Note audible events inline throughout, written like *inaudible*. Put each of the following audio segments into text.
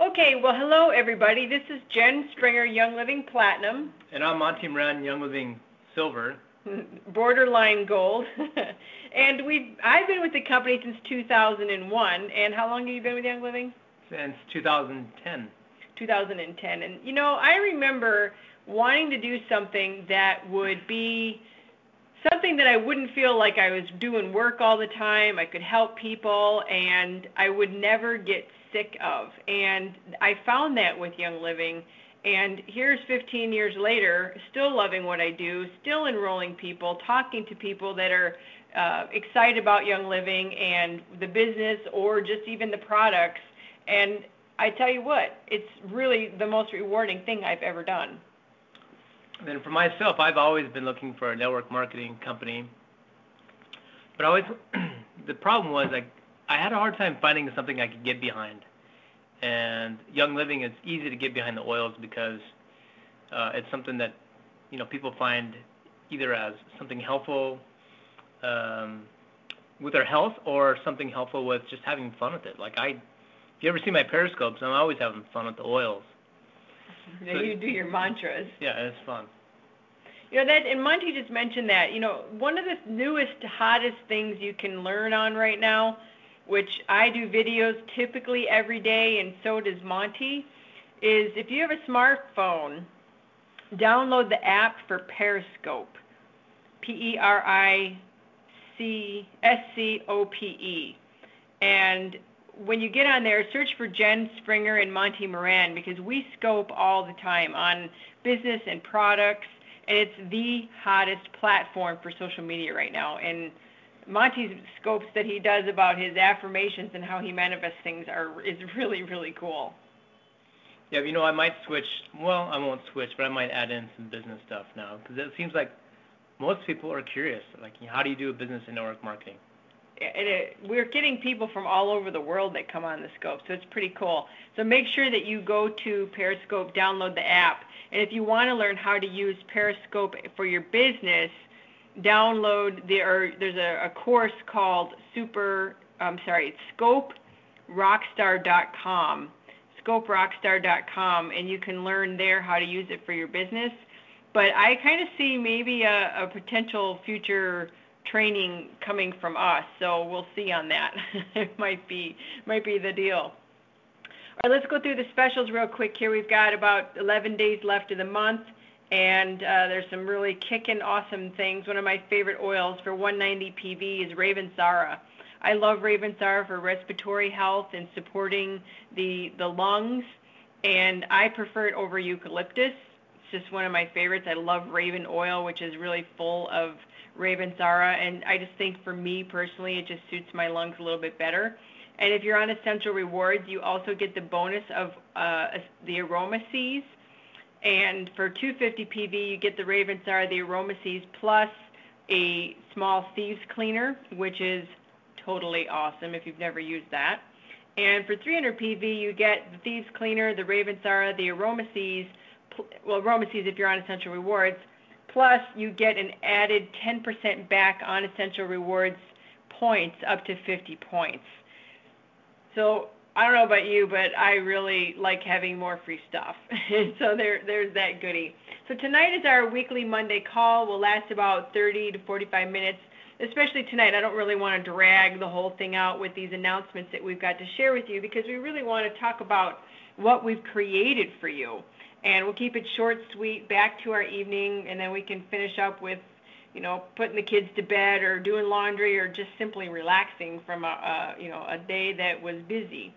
Okay, well, hello everybody. This is Jen Springer, Young Living Platinum. And I'm Monty Moran, Young Living Silver. *laughs* Borderline Gold. *laughs* and we've I've been with the company since 2001. And how long have you been with Young Living? Since 2010. 2010. And you know, I remember wanting to do something that would be something that I wouldn't feel like I was doing work all the time. I could help people and I would never get sick of. And I found that with Young Living. And here's 15 years later, still loving what I do, still enrolling people, talking to people that are uh, excited about Young Living and the business or just even the products. And I tell you what, it's really the most rewarding thing I've ever done. And then for myself, I've always been looking for a network marketing company. But always, *clears throat* the problem was like I had a hard time finding something I could get behind. And Young Living is easy to get behind the oils because uh, it's something that you know people find either as something helpful um, with their health or something helpful with just having fun with it. Like I, if you ever see my periscopes, I'm always having fun with the oils. So, you do your mantras. Yeah, it's fun. You know that, and Monty just mentioned that. You know, one of the newest, hottest things you can learn on right now, which I do videos typically every day, and so does Monty, is if you have a smartphone, download the app for Periscope. P E R I C S C O P E. And when you get on there, search for Jen Springer and Monty Moran because we scope all the time on business and products and it's the hottest platform for social media right now. And Monty's scopes that he does about his affirmations and how he manifests things are is really really cool. Yeah, you know, I might switch. Well, I won't switch, but I might add in some business stuff now because it seems like most people are curious. Like, how do you do a business in network marketing? And it, we're getting people from all over the world that come on the scope, so it's pretty cool. So make sure that you go to Periscope, download the app, and if you want to learn how to use Periscope for your business, download the or there's a, a course called Super. I'm sorry, it's ScopeRockstar.com, ScopeRockstar.com, and you can learn there how to use it for your business. But I kind of see maybe a, a potential future training coming from us, so we'll see on that. *laughs* it might be might be the deal. All right, let's go through the specials real quick here. We've got about 11 days left of the month, and uh, there's some really kicking awesome things. One of my favorite oils for 190 PV is Ravensara. I love Ravensara for respiratory health and supporting the the lungs, and I prefer it over eucalyptus. It's just one of my favorites. I love Raven oil, which is really full of Ravensara, and I just think for me personally, it just suits my lungs a little bit better. And if you're on Essential Rewards, you also get the bonus of uh, the Aroma Seas. And for 250 PV, you get the Ravensara, the Aroma plus a small thieves cleaner, which is totally awesome if you've never used that. And for 300 PV, you get the thieves cleaner, the Ravensara, the Aroma well, Aroma if you're on Essential Rewards, plus you get an added 10% back on Essential Rewards points up to 50 points. So I don't know about you, but I really like having more free stuff. *laughs* so there, there's that goodie. So tonight is our weekly Monday call. Will last about 30 to 45 minutes. Especially tonight, I don't really want to drag the whole thing out with these announcements that we've got to share with you because we really want to talk about what we've created for you. And we'll keep it short, sweet, back to our evening, and then we can finish up with you know, putting the kids to bed or doing laundry or just simply relaxing from a, a you know a day that was busy.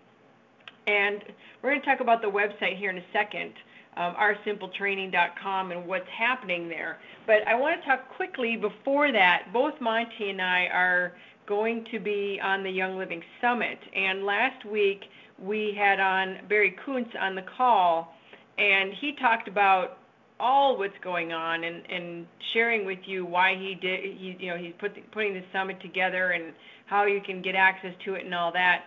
And we're going to talk about the website here in a second, um, oursimpletraining.com, and what's happening there. But I want to talk quickly before that. Both Monty and I are going to be on the Young Living Summit, and last week we had on Barry Kuntz on the call, and he talked about all what's going on and, and sharing with you why he did he you know he's put putting the summit together and how you can get access to it and all that.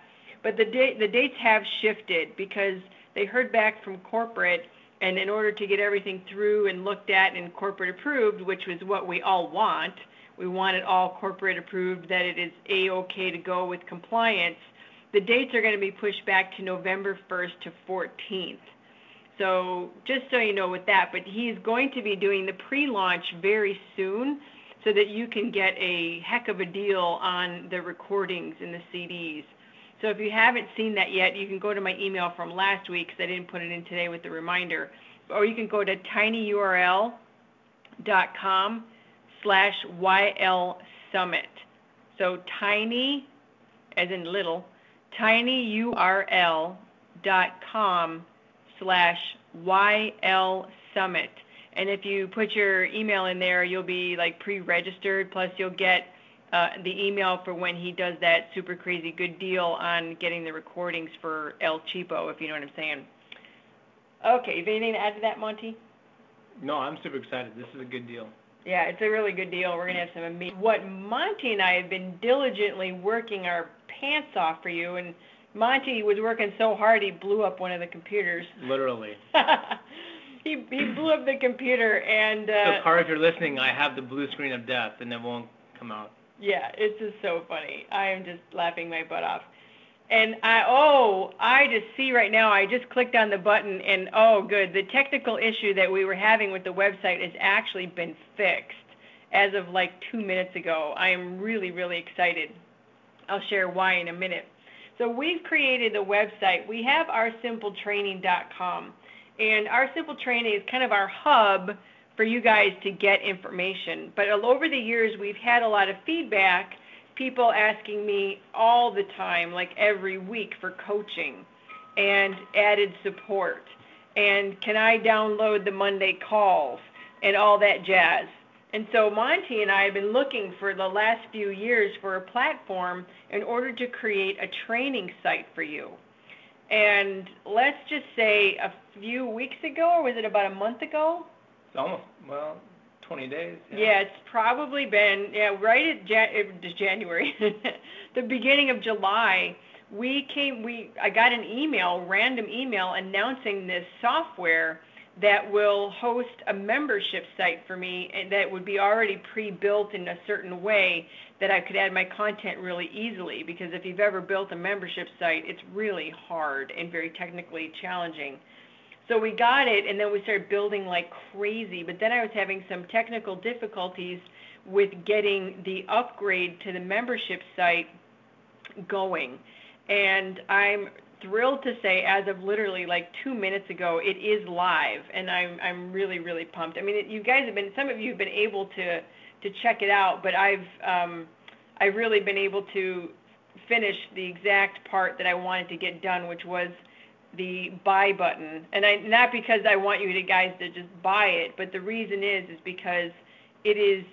But the date the dates have shifted because they heard back from corporate and in order to get everything through and looked at and corporate approved, which was what we all want, we want it all corporate approved that it is a okay to go with compliance. the dates are going to be pushed back to November 1st to 14th. So just so you know with that, but he's going to be doing the pre-launch very soon so that you can get a heck of a deal on the recordings and the CDs. So if you haven't seen that yet, you can go to my email from last week because I didn't put it in today with the reminder. Or you can go to tinyurl.com slash YL Summit. So tiny, as in little, tinyurl.com slash YL Summit. And if you put your email in there, you'll be like pre-registered. Plus, you'll get the email for when he does that super crazy good deal on getting the recordings for El Cheapo, if you know what I'm saying. Okay, you have anything to add to that, Monty? No, I'm super excited. This is a good deal. Yeah, it's a really good deal. We're gonna have some amazing. What Monty and I have been diligently working our pants off for you, and Monty was working so hard he blew up one of the computers. Literally. *laughs* he he blew up the computer and. Uh, so, Car, if you're listening, I have the blue screen of death, and it won't come out. Yeah, it's just so funny. I am just laughing my butt off. And I oh, I just see right now. I just clicked on the button, and oh, good. The technical issue that we were having with the website has actually been fixed as of like two minutes ago. I am really, really excited. I'll share why in a minute. So we've created a website. We have oursimpletraining.com, and our simple training is kind of our hub for you guys to get information. But over the years, we've had a lot of feedback, people asking me all the time, like every week, for coaching and added support. And can I download the Monday calls and all that jazz? And so Monty and I have been looking for the last few years for a platform in order to create a training site for you. And let's just say a few weeks ago, or was it about a month ago? It's almost, well, 20 days. Yeah, yeah it's probably been, yeah, right at Jan- January, *laughs* the beginning of July. We came, we, I got an email, random email announcing this software that will host a membership site for me and that would be already pre-built in a certain way that I could add my content really easily because if you've ever built a membership site, it's really hard and very technically challenging. So we got it and then we started building like crazy, but then I was having some technical difficulties with getting the upgrade to the membership site going. And I'm thrilled to say, as of literally like two minutes ago, it is live, and I'm I'm really really pumped. I mean, it, you guys have been some of you have been able to to check it out, but I've um, I've really been able to finish the exact part that I wanted to get done, which was the buy button. And I not because I want you to guys to just buy it, but the reason is is because it is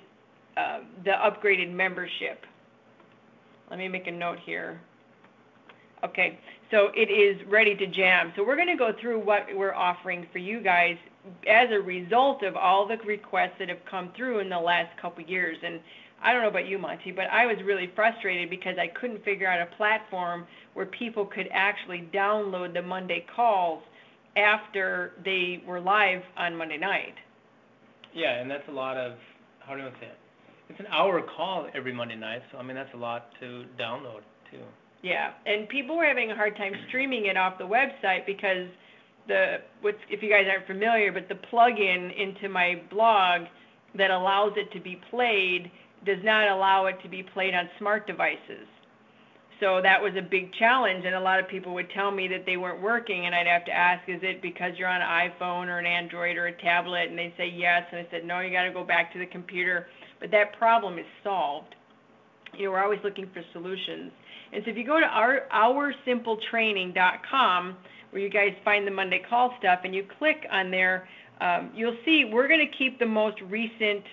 uh, the upgraded membership. Let me make a note here. Okay, so it is ready to jam. So we're going to go through what we're offering for you guys as a result of all the requests that have come through in the last couple years. And I don't know about you, Monty, but I was really frustrated because I couldn't figure out a platform where people could actually download the Monday calls after they were live on Monday night. Yeah, and that's a lot of how do I say it? It's an hour call every Monday night, so I mean that's a lot to download too. Yeah, and people were having a hard time streaming it off the website because the what's if you guys aren't familiar, but the plugin into my blog that allows it to be played does not allow it to be played on smart devices. So that was a big challenge, and a lot of people would tell me that they weren't working, and I'd have to ask, is it because you're on an iPhone or an Android or a tablet? And they'd say yes, and I said, no, you got to go back to the computer. But that problem is solved. You know, we're always looking for solutions. And so if you go to our oursimpletraining.com, where you guys find the Monday call stuff, and you click on there, um, you'll see we're going to keep the most recent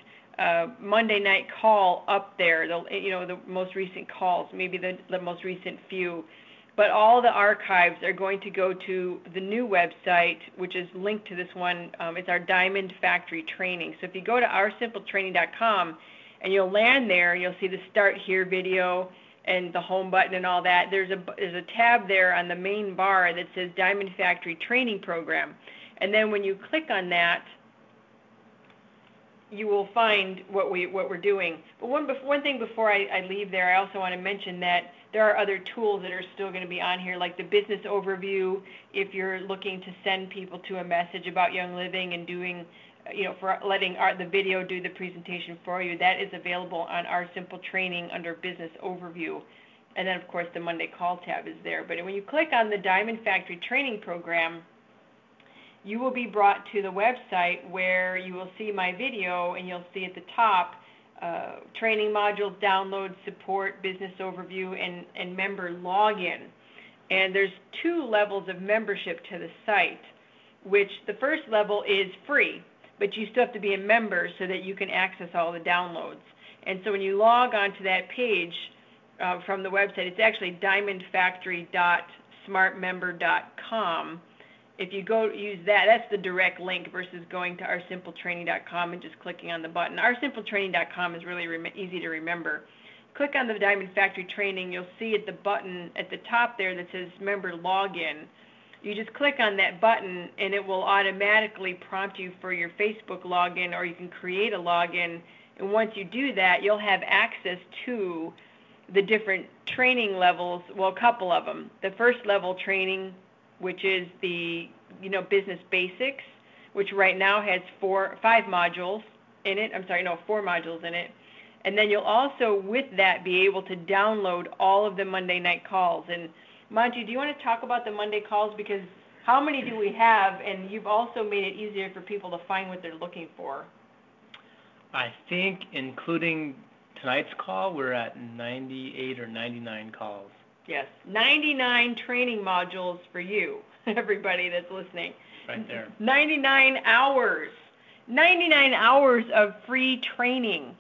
uh, Monday night call up there. The you know the most recent calls, maybe the the most recent few. But all the archives are going to go to the new website, which is linked to this one. Um, it's our Diamond Factory training. So if you go to oursimpletraining.com and you'll land there, you'll see the Start Here video and the home button and all that. There's a there's a tab there on the main bar that says Diamond Factory Training Program, and then when you click on that, you will find what we what we're doing. But one one thing before I, I leave there, I also want to mention that there are other tools that are still going to be on here, like the business overview. If you're looking to send people to a message about Young Living and doing, you know, for letting our, the video do the presentation for you, that is available on our simple training under business overview. And then, of course, the Monday call tab is there. But when you click on the Diamond Factory training program, you will be brought to the website where you will see my video and you'll see at the top uh, training modules, download, support, business overview, and, and member login. And there's two levels of membership to the site, which the first level is free, but you still have to be a member so that you can access all the downloads. And so when you log onto that page uh, from the website, it's actually diamondfactory.smartmember.com if you go use that, that's the direct link versus going to oursimpletraining.com and just clicking on the button. Oursimpletraining.com is really rem- easy to remember. Click on the Diamond Factory Training. You'll see at the button at the top there that says Member Login. You just click on that button and it will automatically prompt you for your Facebook login or you can create a login. And once you do that, you'll have access to the different training levels, well, a couple of them. The first level training which is the you know business basics, which right now has four five modules in it. I'm sorry, no, four modules in it. And then you'll also with that be able to download all of the Monday night calls. And Monty, do you want to talk about the Monday calls because how many do we have? And you've also made it easier for people to find what they're looking for. I think including tonight's call, we're at 98 or 99 calls. Yes, 99 training modules for you, *laughs* everybody that's listening. Right there. 99 hours. 99 hours of free training.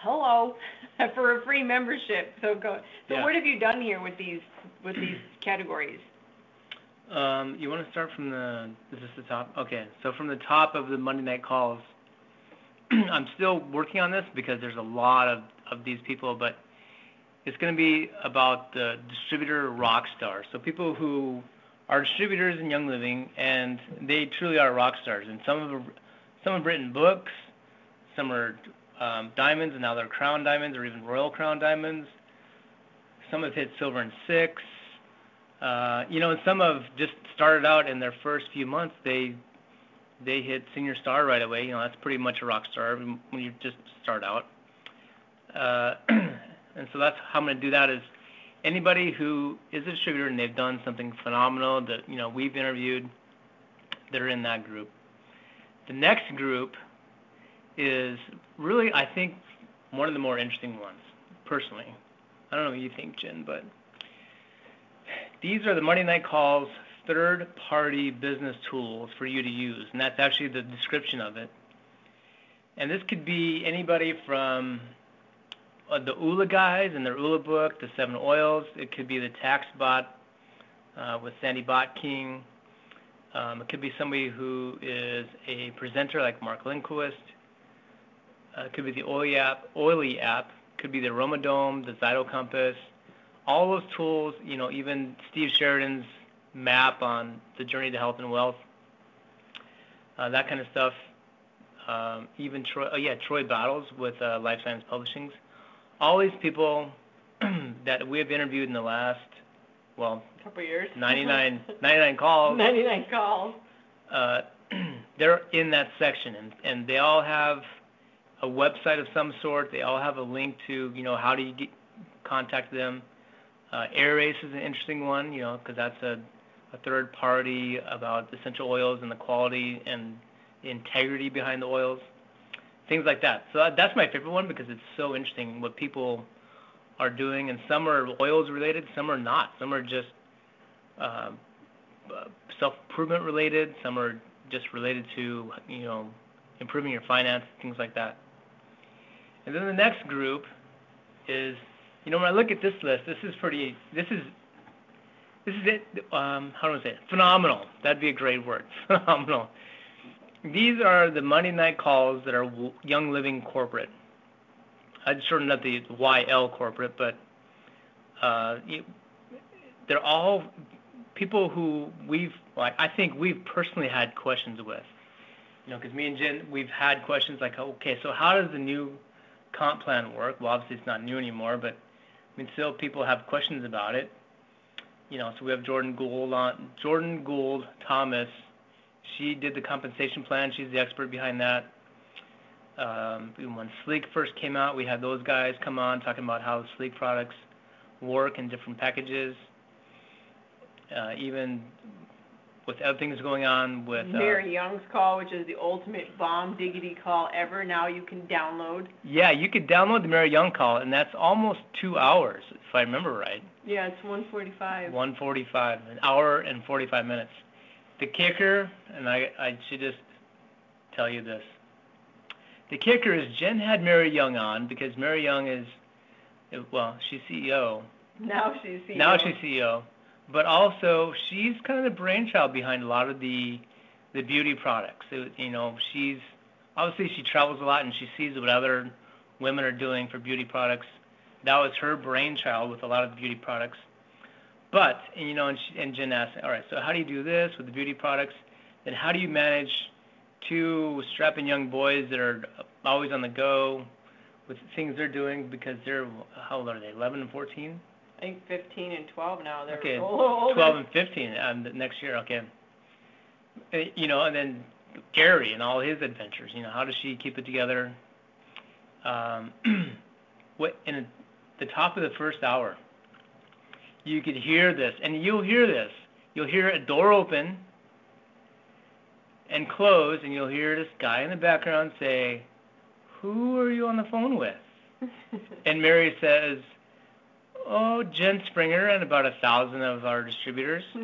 Hello, *laughs* for a free membership. So go. So yeah. what have you done here with these with these *clears throat* categories? Um, you want to start from the is this the top? Okay, so from the top of the Monday night calls, *clears throat* I'm still working on this because there's a lot of of these people, but it's going to be about the distributor rock stars. So people who are distributors in Young Living, and they truly are rock stars. And some have some have written books, some are um, diamonds, and now they're crown diamonds or even royal crown diamonds. Some have hit silver and six. Uh, you know, and some have just started out in their first few months. They they hit senior star right away. You know, that's pretty much a rock star when you just start out. Uh, *clears throat* and so that's how I'm going to do that is anybody who is a distributor and they've done something phenomenal that you know we've interviewed that are in that group. The next group is really I think one of the more interesting ones personally. I don't know what you think, Jen, but these are the Monday night calls third party business tools for you to use and that's actually the description of it. And this could be anybody from uh, the ULA guys and their ULA book, the seven oils. It could be the tax bot uh, with Sandy Botkin. Um, it could be somebody who is a presenter like Mark Lindquist. Uh, it could be the Oily app. Oily app. Could be the Aromadome, the Zyto Compass. All those tools, you know, even Steve Sheridan's map on the journey to health and wealth. Uh, that kind of stuff. Um, even Troy, oh yeah, Troy Battles with uh, Life Science Publishings all these people *clears throat* that we have interviewed in the last, well, couple years, 99, 99 calls. *laughs* 99 calls. Uh, *clears throat* they're in that section, and and they all have a website of some sort. They all have a link to, you know, how do you get, contact them. Uh, Air-Ace is an interesting one, you know, because that's a, a third party about essential oils and the quality and integrity behind the oils things like that. So that's my favorite one because it's so interesting what people are doing, and some are oils related, some are not. Some are just uh, self improvement related. Some are just related to you know improving your finance, things like that. And then the next group is, you know, when I look at this list, this is pretty. This is this is it. Um, how do I say it? Phenomenal. That'd be a great word. *laughs* Phenomenal. These are the Monday night calls that are Young Living corporate. I'd shorten up the YL corporate, but uh, they're all people who we've, like, I think we've personally had questions with. You know, because me and Jen, we've had questions like, okay, so how does the new comp plan work? Well, obviously it's not new anymore, but I mean, still people have questions about it. You know, so we have Jordan Gould Jordan Gould Thomas. She did the compensation plan. She's the expert behind that. Um, when Slique first came out, we had those guys come on talking about how Slique products work in different packages. Uh, even with other things going on with uh, Mary Young's call, which is the ultimate bomb diggity call ever. Now you can download. Yeah, you could download the Mary Young call, and that's almost two hours, if I remember right. Yeah, it's 145. 145, an hour and 45 minutes. The kicker, and I, I should just tell you this. The kicker is Jen had Mary Young on because Mary Young is, well, she's CEO. Now she's CEO. Now she's CEO but also she's kind of the brainchild behind a lot of the the beauty products. It, you know, she's obviously she travels a lot and she sees what other women are doing for beauty products. That was her brainchild with a lot of the beauty products. But and, you know, and, she, and Jen asked, all right, so how do you do this with the beauty products? Then how do you manage two strapping young boys that are always on the go with things they're doing because they're how old are they? 11 and 14. I think 15 and 12 now. They're okay, older. 12 and 15 um, next year. Okay. Uh, you know, and then Gary and all his adventures. You know, how does she keep it together? Um, *clears throat* what in the top of the first hour, you could hear this, and you'll hear this. You'll hear a door open and close, and you'll hear this guy in the background say, "Who are you on the phone with?" *laughs* and Mary says Oh, Jen Springer and about a thousand of our distributors. *laughs* *laughs*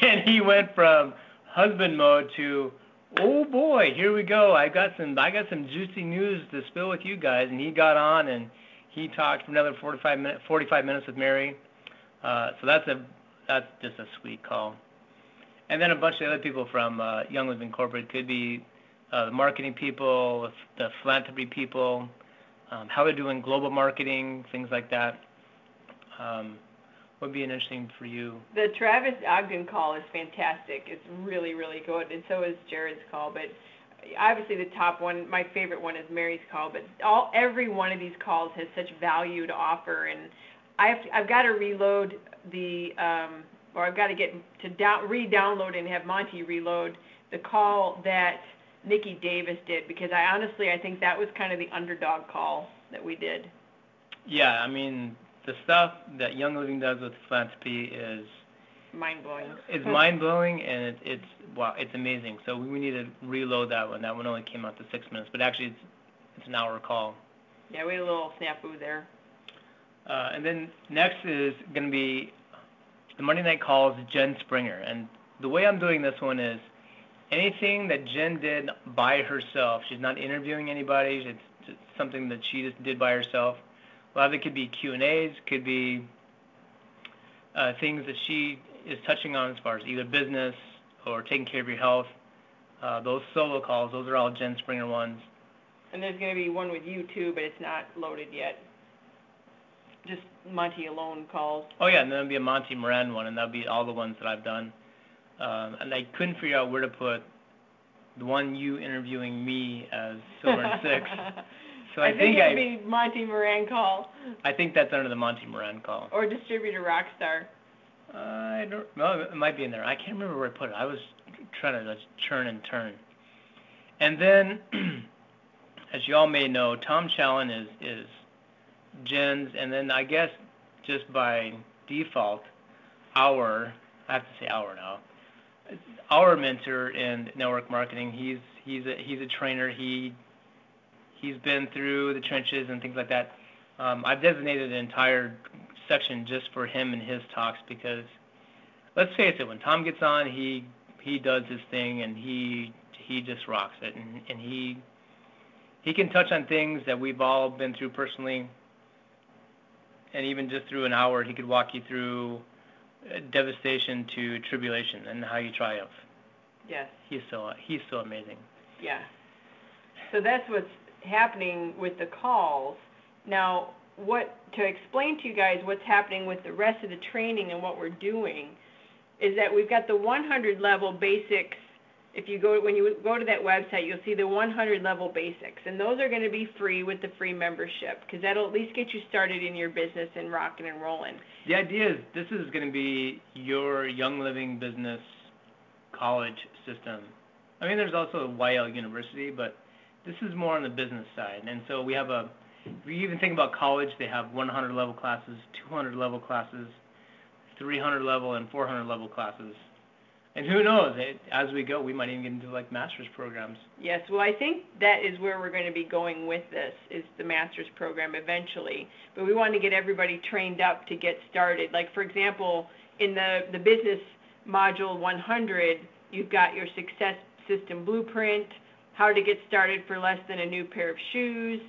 and he went from husband mode to, oh boy, here we go. I got some, I got some juicy news to spill with you guys. And he got on and he talked for another 45 minutes, 45 minutes with Mary. Uh, so that's a, that's just a sweet call. And then a bunch of other people from uh, Young Living Corporate could be uh, the marketing people, the philanthropy people um, how they're doing global marketing, things like that. Um, would be interesting for you. The Travis Ogden call is fantastic. It's really, really good, and so is Jared's call. But obviously, the top one, my favorite one, is Mary's call. But all every one of these calls has such value to offer, and I have to, I've got to reload the, um, or I've got to get to down, re-download and have Monty reload the call that Nikki Davis did because I honestly I think that was kind of the underdog call that we did. Yeah, I mean the stuff that Young Living does with philanthropy is mind blowing. It's mind blowing and it, it's wow, it's amazing. So we need to reload that one. That one only came out to six minutes, but actually it's it's an hour call. Yeah, we had a little snafu there. Uh, and then next is going to be the Monday night calls Jen Springer, and the way I'm doing this one is anything that Jen did by herself. She's not interviewing anybody. It's something that she just did by herself. A lot of it could be Q and A's, could be uh, things that she is touching on as far as either business or taking care of your health. Uh, those solo calls, those are all Jen Springer ones. And there's going to be one with you too, but it's not loaded yet. Just Monty alone calls. Oh yeah, and then there'll be a Monty Moran one, and that'll be all the ones that I've done um, and I couldn't figure out where to put the one you interviewing me as Silver and Six. *laughs* So I, I think, think it would be Monty Moran call. I think that's under the Monty Moran call. Or distributor Rockstar. I don't. Well, it might be in there. I can't remember where I put it. I was trying to just churn and turn. And then, *clears throat* as you all may know, Tom Challen is is Jen's, and then I guess just by default, our I have to say our now our mentor in network marketing. He's he's a he's a trainer. He he's been through the trenches and things like that. Um, I've designated an entire section just for him and his talks because let's face it, when Tom gets on, he he does his thing and he he just rocks it and, and he he can touch on things that we've all been through personally and even just through an hour he could walk you through devastation to tribulation and how you triumph. Yes. He's so he's so amazing. Yeah. So that's what's happening with the calls. Now, what to explain to you guys what's happening with the rest of the training and what we're doing is that we've got the 100 level basics if you go when you go to that website, you'll see the 100 level basics, and those are going to be free with the free membership because that'll at least get you started in your business and rocking and rolling. The idea is this is going to be your Young Living business college system. I mean, there's also YL University, but this is more on the business side. And so we have a, if you even think about college, they have 100 level classes, 200 level classes, 300 level, and 400 level classes. And who knows? It, as we go, we might even get into like master's programs. Yes, well, I think that is where we're going to be going with this is the master's program eventually. But we want to get everybody trained up to get started. Like for example, in the the business module 100, you've got your success system blueprint, how to get started for less than a new pair of shoes,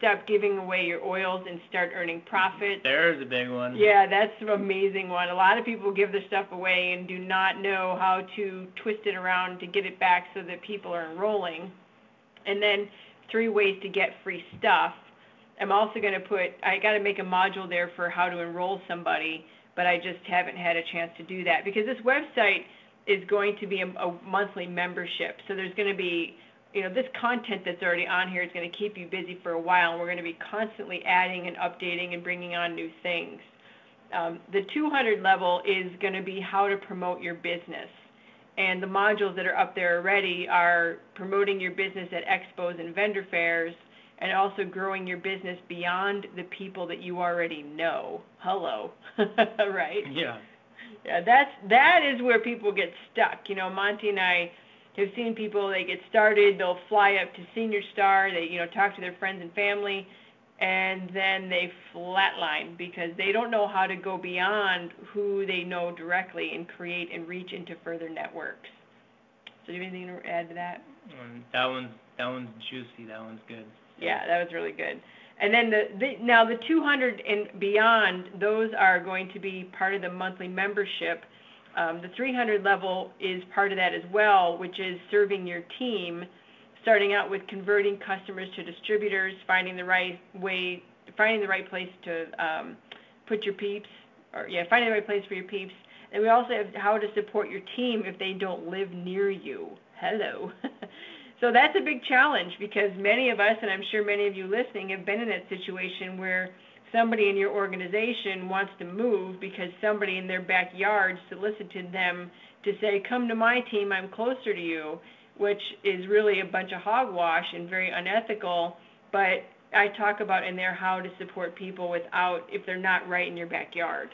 stop giving away your oils and start earning profit. There's a big one. Yeah, that's an amazing one. A lot of people give their stuff away and do not know how to twist it around to get it back so that people are enrolling. And then three ways to get free stuff. I'm also going to put, I got to make a module there for how to enroll somebody, but I just haven't had a chance to do that because this website is going to be a, a monthly membership. So there's going to be you know, this content that's already on here is going to keep you busy for a while, and we're going to be constantly adding and updating and bringing on new things. Um, the 200 level is going to be how to promote your business. And the modules that are up there already are promoting your business at expos and vendor fairs, and also growing your business beyond the people that you already know. Hello, *laughs* right? Yeah. Yeah, that's that is where people get stuck. You know, Monty and I have seen people they get started, they'll fly up to senior star, they you know talk to their friends and family, and then they flatline because they don't know how to go beyond who they know directly and create and reach into further networks. So do you have anything to add to that? Um, that one's that one's juicy. That one's good. Yeah, that was really good. And then the, the now the 200 and beyond, those are going to be part of the monthly membership um, the 300 level is part of that as well, which is serving your team, starting out with converting customers to distributors, finding the right way, finding the right place to um, put your peeps, or yeah, finding the right place for your peeps. And we also have how to support your team if they don't live near you. Hello. *laughs* so that's a big challenge because many of us, and I'm sure many of you listening, have been in that situation where somebody in your organization wants to move because somebody in their backyard solicited them to say, Come to my team, I'm closer to you, which is really a bunch of hogwash and very unethical. But I talk about in there how to support people without, if they're not right in your backyard.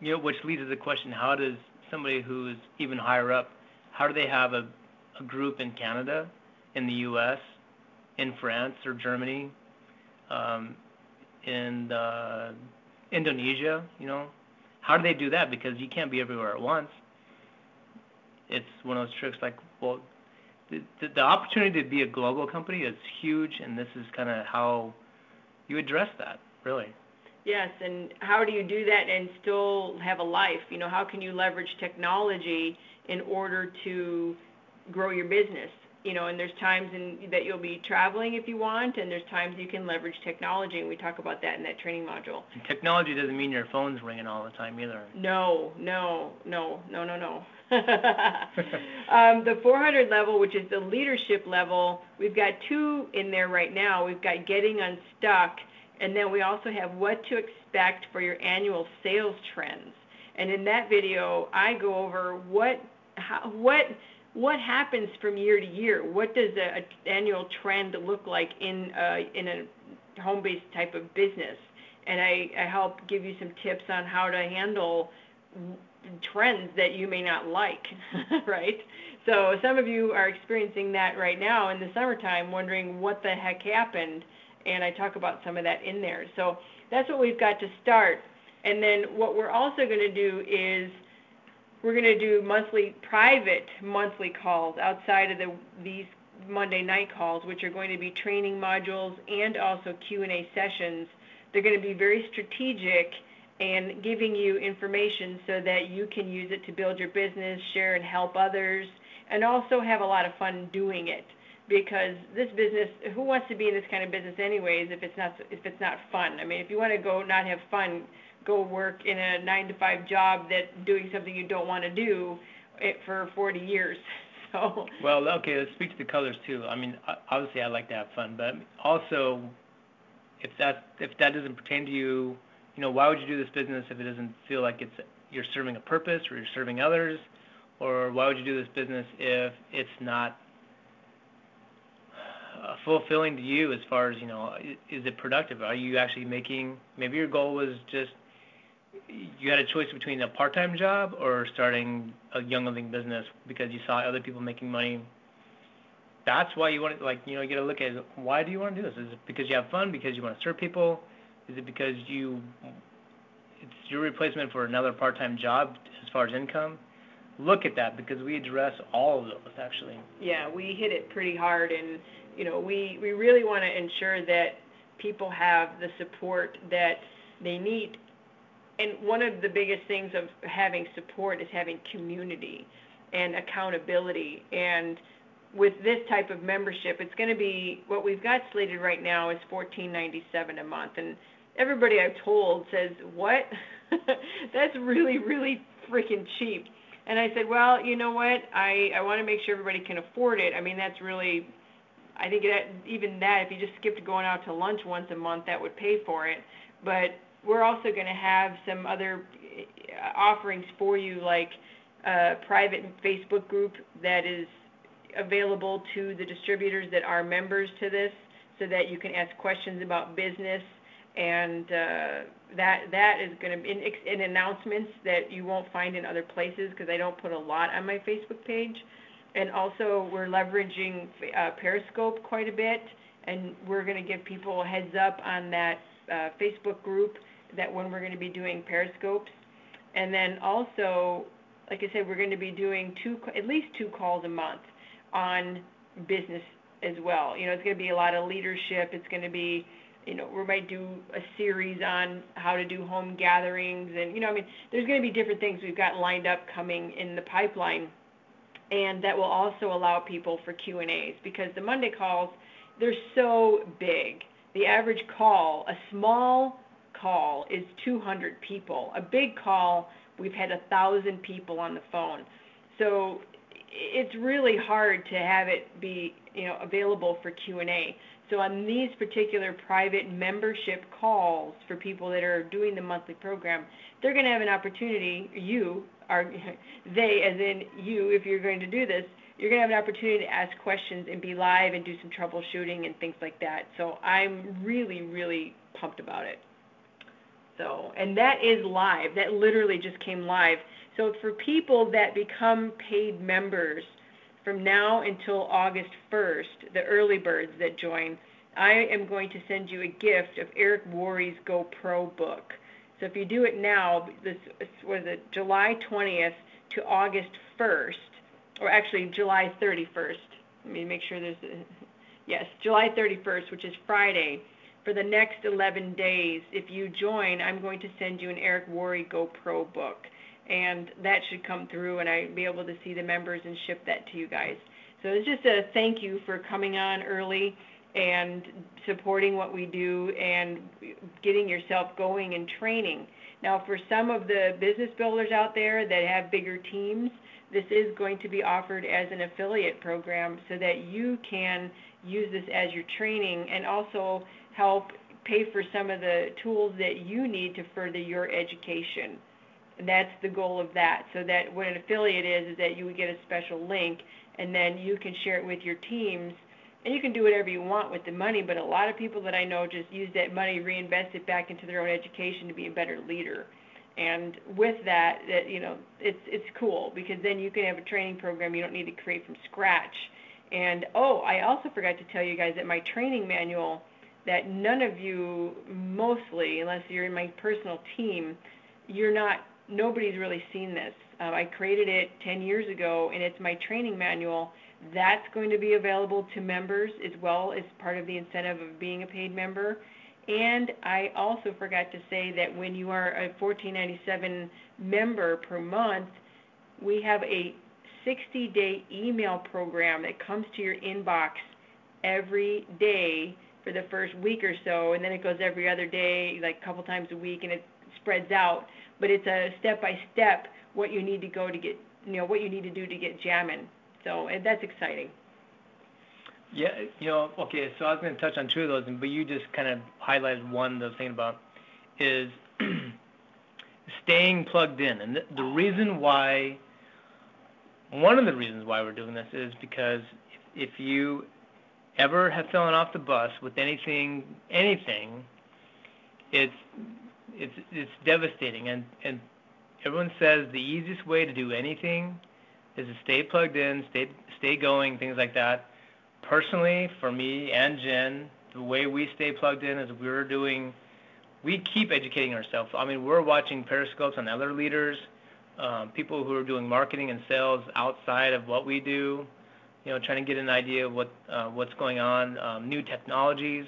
You know, which leads to the question how does somebody who's even higher up, how do they have a, a group in Canada, in the US, in France or Germany? Um, in uh, Indonesia, you know, how do they do that? Because you can't be everywhere at once. It's one of those tricks. Like, well, the, the opportunity to be a global company is huge, and this is kind of how you address that, really. Yes, and how do you do that and still have a life? You know, how can you leverage technology in order to grow your business? You know, and there's times in, that you'll be traveling if you want, and there's times you can leverage technology, and we talk about that in that training module. And technology doesn't mean your phone's ringing all the time either. No, no, no, no, no, no. *laughs* *laughs* um, the 400 level, which is the leadership level, we've got two in there right now. We've got getting unstuck, and then we also have what to expect for your annual sales trends. And in that video, I go over what how, what what happens from year to year? What does an annual trend look like in uh, in a home-based type of business? And I, I help give you some tips on how to handle trends that you may not like, *laughs* right? So some of you are experiencing that right now in the summertime, wondering what the heck happened, and I talk about some of that in there. So that's what we've got to start. And then what we're also going to do is we're going to do monthly private monthly calls outside of the these Monday night calls, which are going to be training modules and also Q&A sessions. They're going to be very strategic and giving you information so that you can use it to build your business, share and help others, and also have a lot of fun doing it. Because this business, who wants to be in this kind of business anyways if it's not if it's not fun? I mean, if you want to go not have fun, go work in a nine to five job that doing something you don't want to do it for 40 years. *laughs* So. Well, okay, let's speak to the colors too. I mean, obviously I like to have fun, but also if that if that doesn't pertain to you, you know, why would you do this business if it doesn't feel like it's you're serving a purpose or you're serving others, or why would you do this business if it's not uh, fulfilling to you as far as you know is it productive are you actually making maybe your goal was just you had a choice between a part-time job or starting a young living business because you saw other people making money? That's why you want to like you know you got to look at why do you want to do this? Is it because you have fun because you want to serve people? Is it because you it's your replacement for another part-time job as far as income? Look at that because we address all of those actually. Yeah we hit it pretty hard and you know, we, we really want to ensure that people have the support that they need. And one of the biggest things of having support is having community and accountability. And with this type of membership, it's going to be what we've got slated right now is $14.97 a month. And everybody I've told says, "What? *laughs* That's really, really freaking cheap." And I said, "Well, you know what? I I want to make sure everybody can afford it. I mean, that's really I think that even that, if you just skipped going out to lunch once a month, that would pay for it. But we're also going to have some other uh, offerings for you, like a private Facebook group that is available to the distributors that are members to this, so that you can ask questions about business, and uh, that that is going to be in, in announcements that you won't find in other places because I don't put a lot on my Facebook page and also we're leveraging uh, Periscope quite a bit, and we're going to give people a heads up on that uh, Facebook group that when we're going to be doing Periscopes, and then also, like I said, we're going to be doing two, at least two calls a month on business as well. You know, it's going to be a lot of leadership. It's going to be you know, we might do a series on how to do home gatherings and you know, I mean, there's going to be different things we've got lined up coming in the pipeline and that will also allow people for Q&As because the Monday calls they're so big. The average call, a small call is 200 people. A big call, we've had a thousand people on the phone. So it's really hard to have it be, you know, available for Q&A. So on these particular private membership calls for people that are doing the monthly program, they're going to have an opportunity, you are *laughs* they as in you if you're going to do this you're going to have an opportunity to ask questions and be live and do some troubleshooting and things like that. So i'm really really pumped about it. So and that is live. That literally just came live. So for people that become paid members from now until august 1st the early birds that join i am going to send you a gift of eric worre's go pro book so if you do it now, this was it July 20th to August 1st, or actually July 31st. Let me make sure there's a, *laughs* yes, July 31st, which is Friday. For the next 11 days, if you join, I'm going to send you an Eric Worre GoPro book, and that should come through, and I'll be able to see the members and ship that to you guys. So it's just a thank you for coming on early and supporting what we do and getting yourself going and training. Now, for some of the business builders out there that have bigger teams, this is going to be offered as an affiliate program so that you can use this as your training and also help pay for some of the tools that you need to further your education. And that's the goal of that. So that what an affiliate is is that you would get a special link and then you can share it with your teams and you can do whatever you want with the money, but a lot of people that I know just use that money, reinvest it back into their own education to be a better leader. And with that, that you know, it's it's cool because then you can have a training program you don't need to create from scratch. And oh, I also forgot to tell you guys that my training manual that none of you mostly unless you're in my personal team, you're not nobody's really seen this. Uh, I created it 10 years ago and it's my training manual that's going to be available to members as well as part of the incentive of being a paid member. And I also forgot to say that when you are a 1497 member per month, we have a 60 day email program that comes to your inbox every day for the first week or so, and then it goes every other day, like a couple times a week, and it spreads out. But it's a step by step what you need to go to get, you know, what you need to do to get jamming. So eh, that's exciting. Yeah, you know, okay, so I was going to touch on two of those, but you just kind of highlighted one that I was thinking about is *clears throat* staying plugged in. And the, reason why, one of the reasons why we're doing this is because if you ever have fallen off the bus with anything, anything, it's it's it's devastating. And and everyone says the easiest way to do anything is to stay plugged in, stay stay going, things like that. Personally, for me and Jen, the way we stay plugged in is we're doing we keep educating ourselves. I mean, we're watching periscopes on other leaders, um, people who are doing marketing and sales outside of what we do. You know, trying to get an idea of what uh, what's going on, um, new technologies.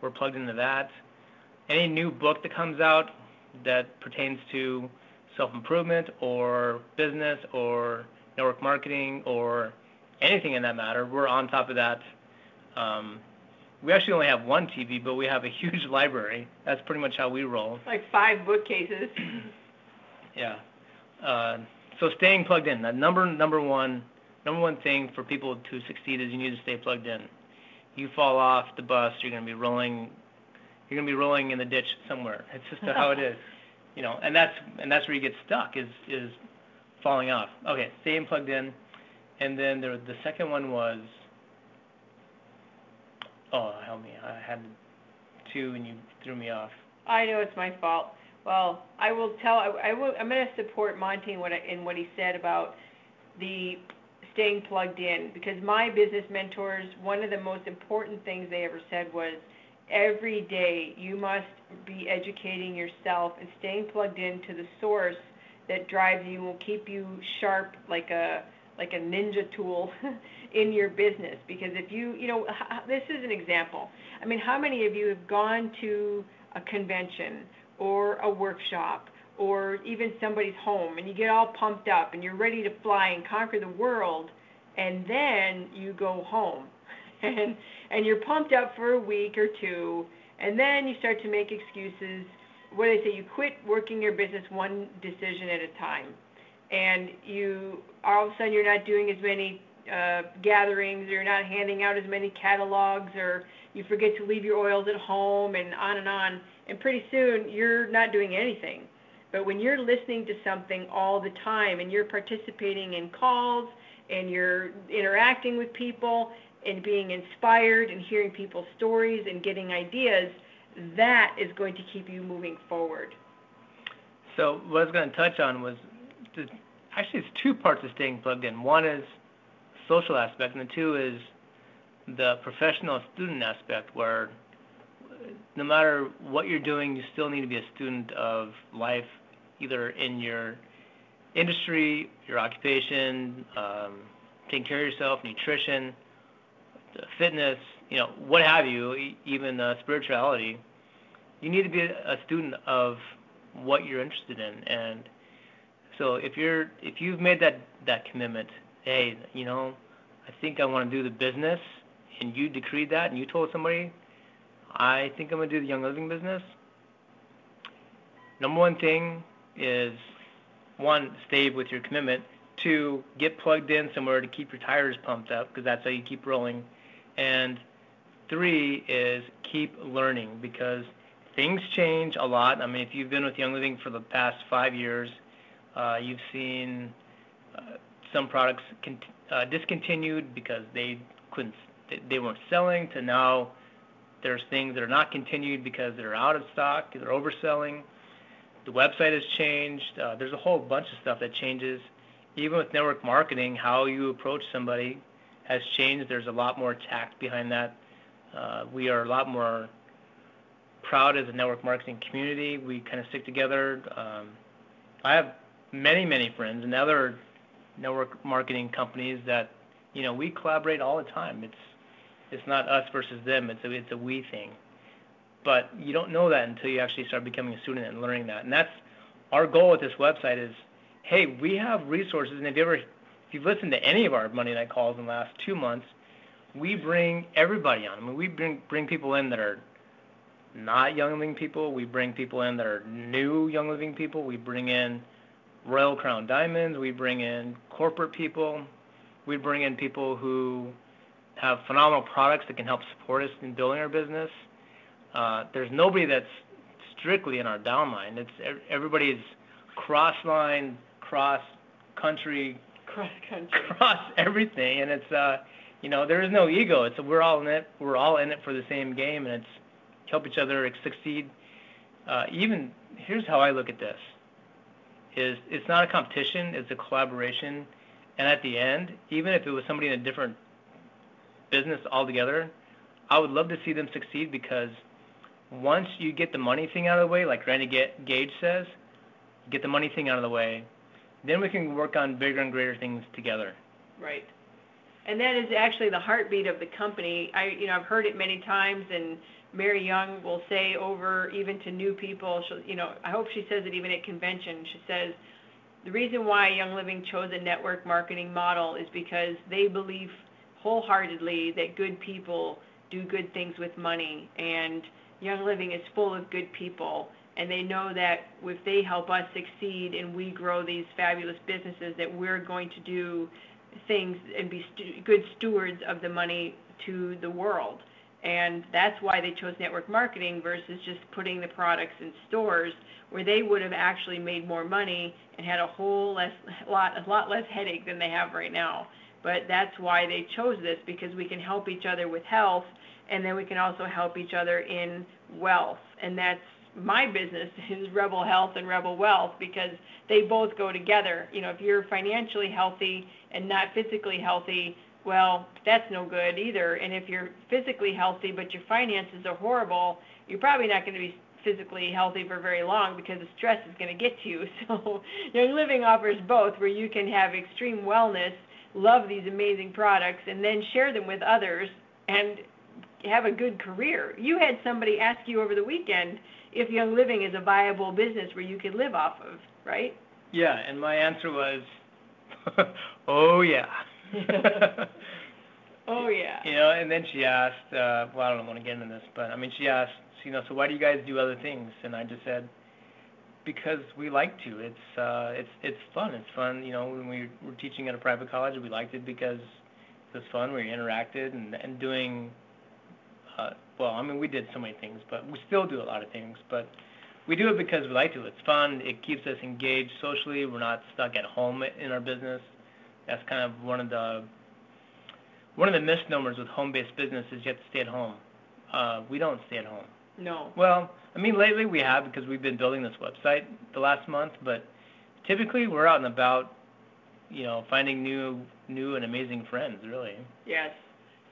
We're plugged into that. Any new book that comes out that pertains to self-improvement or business or network marketing or anything in that matter, we're on top of that. Um, we actually only have one TV, but we have a huge *laughs* library. That's pretty much how we roll. Like five bookcases. *clears throat* yeah. Uh, so staying plugged in. The number number one number one thing for people to succeed is you need to stay plugged in. You fall off the bus, you're going to be rolling. You're going to be rolling in the ditch somewhere. It's just how it is, *laughs* you know. And that's and that's where you get stuck is is falling off. Okay, staying plugged in. And then there, the second one was Oh, help me. I had two and you threw me off. I know it's my fault. Well, I will tell. I, I will. I'm going to support Monty in what, I, in what he said about the staying plugged in because my business mentors, one of the most important things they ever said was every day you must be educating yourself and staying plugged in to the source that drives you will keep you sharp like a like a ninja tool *laughs* in your business. Because if you you know this is an example. I mean how many of you have gone to a convention or a workshop or even somebody's home and you get all pumped up and you're ready to fly and conquer the world and then you go home *laughs* and and you're pumped up for a week or two and then you start to make excuses do they say you quit working your business one decision at a time and you all of a sudden you're not doing as many uh, gatherings, or you're not handing out as many catalogs, or you forget to leave your oils at home, and on and on. And pretty soon you're not doing anything. But when you're listening to something all the time, and you're participating in calls, and you're interacting with people, and being inspired, and hearing people's stories, and getting ideas, that is going to keep you moving forward. So what I was going to touch on was the, actually it's two parts of staying plugged in. One is social aspect, and the two is the professional student aspect, where no matter what you're doing, you still need to be a student of life, either in your industry, your occupation, um, taking care of yourself, nutrition, fitness, you know, what have you, even uh, spirituality. You need to be a student of what you're interested in, and so if you're if you've made that that commitment, hey, you know, I think I want to do the business, and you decreed that, and you told somebody, I think I'm gonna do the Young Living business. Number one thing is one, stay with your commitment. Two, get plugged in somewhere to keep your tires pumped up because that's how you keep rolling. And three is keep learning because things change a lot. I mean, if you've been with Young Living for the past five years, uh, you've seen uh, some products uh, discontinued because they couldn't, they weren't selling. To now, there's things that are not continued because they're out of stock, they're overselling. The website has changed. There's a whole bunch of stuff that changes. Even with network marketing, how you approach somebody has changed. There's a lot more tact behind that. We are a lot more proud as a network marketing community. We kind of stick together. Um, I have many, many friends and other network marketing companies that, you know, we collaborate all the time. It's it's not us versus them. It's a it's a we thing. But you don't know that until you actually start becoming a student and learning that. And that's our goal with this website is, hey, we have resources. And if you ever if you've listened to any of our Monday night calls in the last two months, we bring everybody on. I mean, we bring bring people in that are not young living people. We bring people in that are new young living people. We bring in Royal Crown Diamonds. We bring in corporate people. We bring in people who have phenomenal products that can help support us in building our business. Uh, there's nobody that's strictly in our downline. It's everybody's cross line, cross country, cross country, cross everything, and it's uh, you know, there is no ego. It's we're all in it. We're all in it for the same game, and it's help each other succeed. Uh, even here's how I look at this: is it's not a competition, it's a collaboration, and at the end, even if it was somebody in a different business altogether, I would love to see them succeed because once you get the money thing out of the way, like Randy Gage says, get the money thing out of the way, then we can work on bigger and greater things together. Right. And that is actually the heartbeat of the company. I, you know, I've heard it many times, and Mary Young will say over even to new people, she'll, you know, I hope she says it even at convention. She says the reason why Young Living chose a network marketing model is because they believe wholeheartedly that good people do good things with money, and Young Living is full of good people and they know that if they help us succeed and we grow these fabulous businesses that we're going to do things and be good stewards of the money to the world. And that's why they chose network marketing versus just putting the products in stores where they would have actually made more money and had a whole less *laughs* lot a lot less headache than they have right now. But that's why they chose this because we can help each other with health and then we can also help each other in wealth. And that's my business is Rebel Health and Rebel Wealth because they both go together. You know, if you're financially healthy and not physically healthy, well, that's no good either. And if you're physically healthy but your finances are horrible, you're probably not going to be physically healthy for very long because the stress is going to get to you. *laughs* So, Young Living offers both where you can have extreme wellness, love these amazing products, and then share them with others and have a good career. You had somebody ask you over the weekend if Young Living is a viable business where you could live off of, right? Yeah, and my answer was, *laughs* oh yeah. *laughs* oh yeah. You know, and then she asked, uh, well, I don't want to get into this, but I mean, she asked, you know, so why do you guys do other things? And I just said, because we like to. It's uh, it's it's fun. It's fun. You know, when we were teaching at a private college, we liked it because it was fun. We interacted and and doing uh, well, I mean, we did so many things, but we still do a lot of things. But we do it because we like to. It's fun. It keeps us engaged socially. We're not stuck at home in our business. That's kind of one of the one of the misnomers with home-based business is you have to stay at home. Uh, we don't stay at home. No. Well, I mean, lately we have because we've been building this website the last month, but typically we're out and about, you know, finding new, new and amazing friends, really. Yes,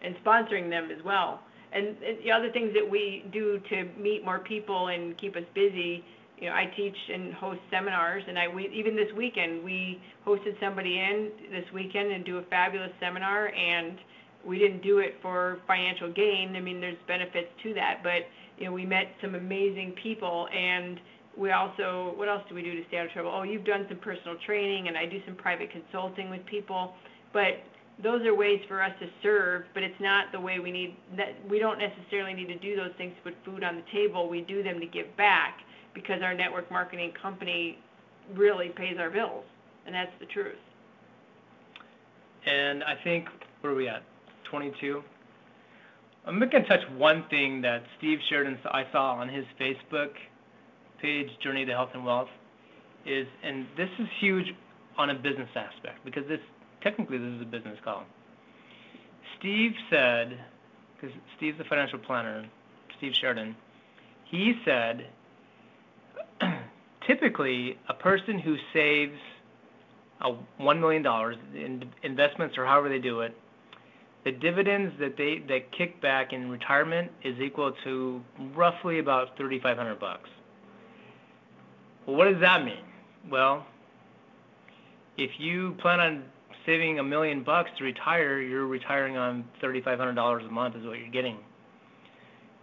and sponsoring them as well and the other things that we do to meet more people and keep us busy you know I teach and host seminars and I we even this weekend we hosted somebody in this weekend and do a fabulous seminar and we didn't do it for financial gain. I mean there's benefits to that but you know we met some amazing people and we also what else do we do to stay out of trouble? Oh you've done some personal training and I do some private consulting with people but those are ways for us to serve, but it's not the way we need that we don't necessarily need to do those things to put food on the table. We do them to give back because our network marketing company really pays our bills. And that's the truth. And I think where are we at? 22. I'm going to touch one thing that Steve Sheridan I saw on his Facebook page, Journey to Health and Wealth, is, and this is huge on a business aspect because this technically this is a business call. Steve said, because Steve's the financial planner, Steve Sheridan, he said, *clears throat* typically a person who saves a $1 million in investments or however they do it, the dividends that they that kick back in retirement is equal to roughly about 3,500 bucks. Well, what does that mean? Well, if you plan on saving a million bucks to retire, you're retiring on $3,500 a month is what you're getting.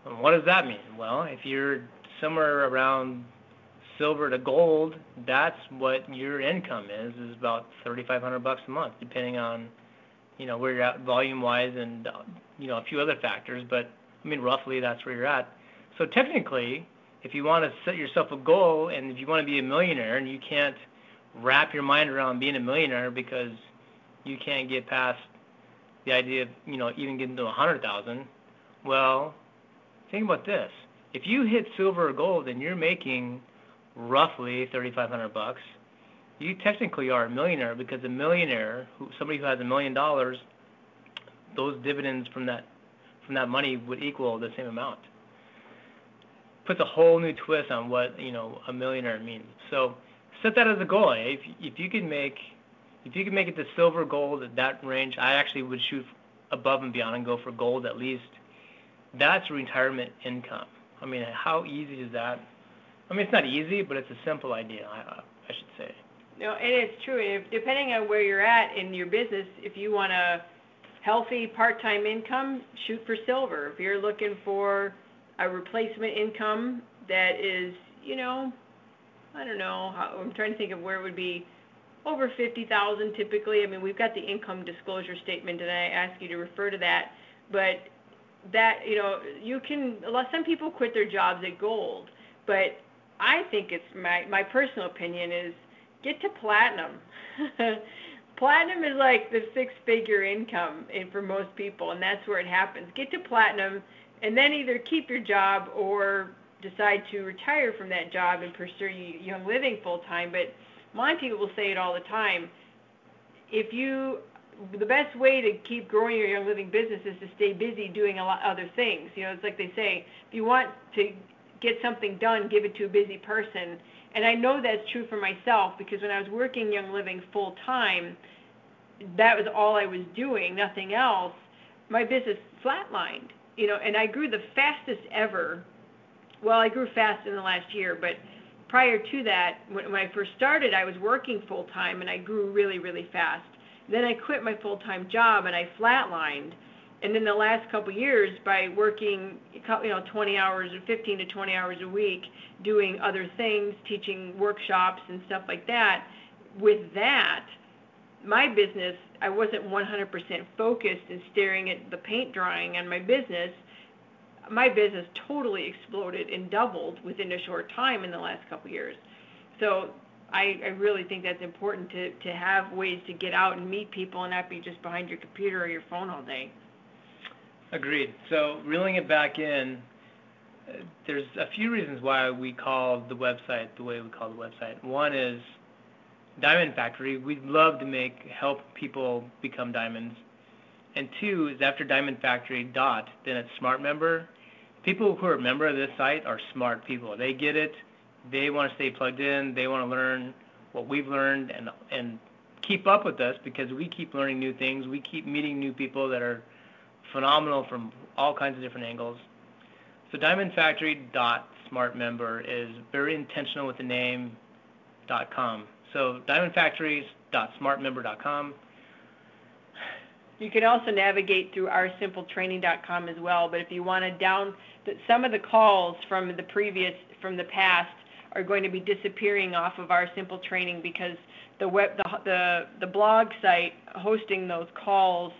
And what does that mean? Well, if you're somewhere around silver to gold, that's what your income is, is about 3,500 bucks a month, depending on, you know, where you're at volume-wise and, you know, a few other factors. But, I mean, roughly that's where you're at. So technically, if you want to set yourself a goal and if you want to be a millionaire and you can't wrap your mind around being a millionaire because you can't get past the idea of you know even getting to a hundred thousand. Well, think about this: if you hit silver or gold and you're making roughly thirty-five hundred bucks, you technically are a millionaire because a millionaire, who, somebody who has a million dollars, those dividends from that from that money would equal the same amount. Puts a whole new twist on what you know a millionaire means. So set that as a goal. If if you can make if you can make it to silver, gold at that range, I actually would shoot above and beyond and go for gold at least. That's retirement income. I mean, how easy is that? I mean, it's not easy, but it's a simple idea. I, I should say. No, and it's true. If, depending on where you're at in your business, if you want a healthy part-time income, shoot for silver. If you're looking for a replacement income that is, you know, I don't know, how, I'm trying to think of where it would be over 50,000 typically. I mean, we've got the income disclosure statement and I ask you to refer to that, but that, you know, you can some people quit their jobs at gold, but I think it's my my personal opinion is get to platinum. *laughs* platinum is like the six-figure income in, for most people, and that's where it happens. Get to platinum, and then either keep your job or decide to retire from that job and pursue young living full time. But Monty will say it all the time. If you, the best way to keep growing your young living business is to stay busy doing a lot other things. You know, it's like they say, if you want to get something done, give it to a busy person. And I know that's true for myself because when I was working Young Living full time, that was all I was doing, nothing else. My business flatlined, you know, and I grew the fastest ever. Well, I grew fast in the last year, but prior to that, when, I first started, I was working full time and I grew really, really fast. Then I quit my full time job and I flatlined and in the last couple years by working you know 20 hours or 15 to 20 hours a week doing other things teaching workshops and stuff like that with that my business i wasn't 100% focused and staring at the paint drying on my business my business totally exploded and doubled within a short time in the last couple of years so I, I really think that's important to, to have ways to get out and meet people and not be just behind your computer or your phone all day. Agreed. So reeling it back in, there's a few reasons why we call the website the way we call the website. One is Diamond Factory. We'd love to make help people become diamonds. And two is after Diamond Factory dot, then it's Smart Member. People who are a member of this site are smart people. They get it. They want to stay plugged in. They want to learn what we've learned and and keep up with us because we keep learning new things. We keep meeting new people that are phenomenal from all kinds of different angles. So Diamond Smart Member is very intentional with the name .com. So Diamond Factories dot smartmember.com. You can also navigate through oursimpletraining.com as well. But if you want to down, some of the calls from the previous, from the past, are going to be disappearing off of our simple training because the web, the the, the blog site hosting those calls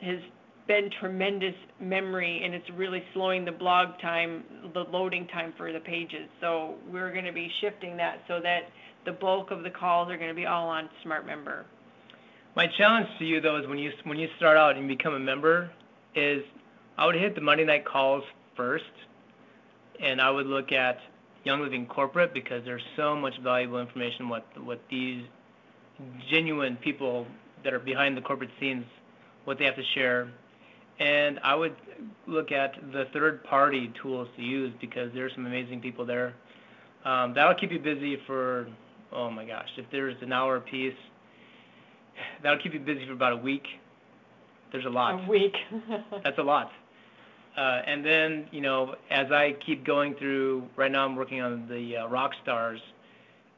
has been tremendous memory and it's really slowing the blog time, the loading time for the pages. So we're going to be shifting that so that the bulk of the calls are going to be all on Smart Member. My challenge to you though is when you when you start out and become a member is I would hit the Monday night calls first and I would look at Young Living Corporate because there's so much valuable information what what these genuine people that are behind the corporate scenes what they have to share and I would look at the third-party tools to use because there's some amazing people there. Um, that'll keep you busy for, oh my gosh, if there's an hour a piece, that'll keep you busy for about a week. There's a lot. A week. *laughs* That's a lot. Uh, and then, you know, as I keep going through, right now I'm working on the uh, rock stars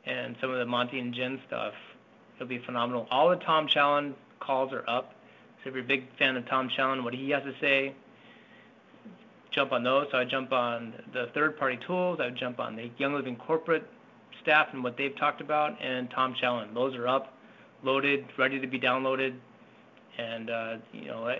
and some of the Monty and Jen stuff. It'll be phenomenal. All the Tom Challen calls are up. So if you're a big fan of Tom Challen, what he has to say, jump on those. So I jump on the third-party tools. I jump on the Young Living corporate staff and what they've talked about, and Tom Challen. Those are up, loaded, ready to be downloaded, and uh, you know,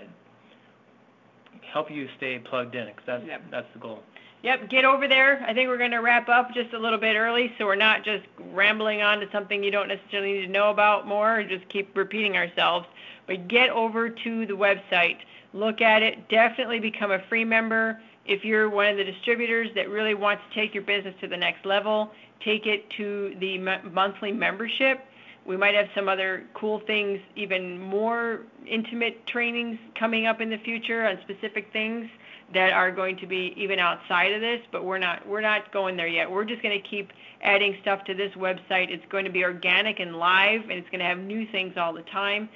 help you stay plugged in because that's yep. that's the goal. Yep, get over there. I think we're going to wrap up just a little bit early so we're not just rambling on to something you don't necessarily need to know about more and just keep repeating ourselves. But get over to the website, look at it, definitely become a free member. If you're one of the distributors that really wants to take your business to the next level, take it to the monthly membership. We might have some other cool things, even more intimate trainings coming up in the future on specific things that are going to be even outside of this, but we're not we're not going there yet. We're just going to keep adding stuff to this website. It's going to be organic and live, and it's going to have new things all the time.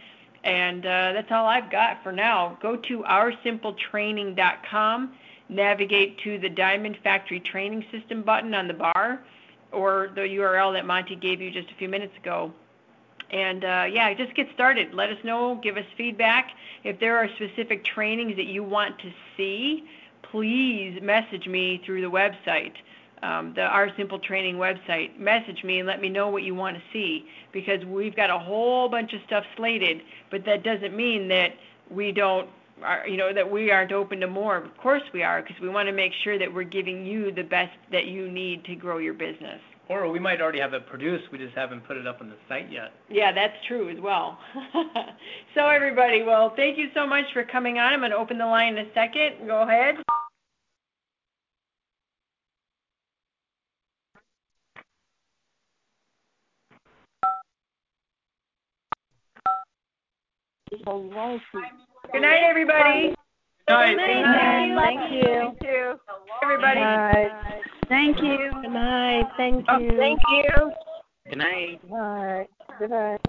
And uh, that's all I've got for now. Go to oursimpletraining.com, navigate to the Diamond Factory Training System button on the bar, or the URL that Monty gave you just a few minutes ago. And uh, yeah, just get started. Let us know. Give us feedback. If there are specific trainings that you want to see, please message me through the website, um, the Our Simple Training website. Message me and let me know what you want to see because we've got a whole bunch of stuff slated, but that doesn't mean that we don't. Are, you know that we aren't open to more. Of course we are, because we want to make sure that we're giving you the best that you need to grow your business. Or we might already have it produced, we just haven't put it up on the site yet. Yeah, that's true as well. *laughs* so everybody, well, thank you so much for coming on. I'm going to open the line in a second. Go ahead. Good night, everybody. Good night. Good night. Thank you. Thank you. Everybody. Thank you. Good night. Thank Oh, you. thank you. Good night. Good night. Good night.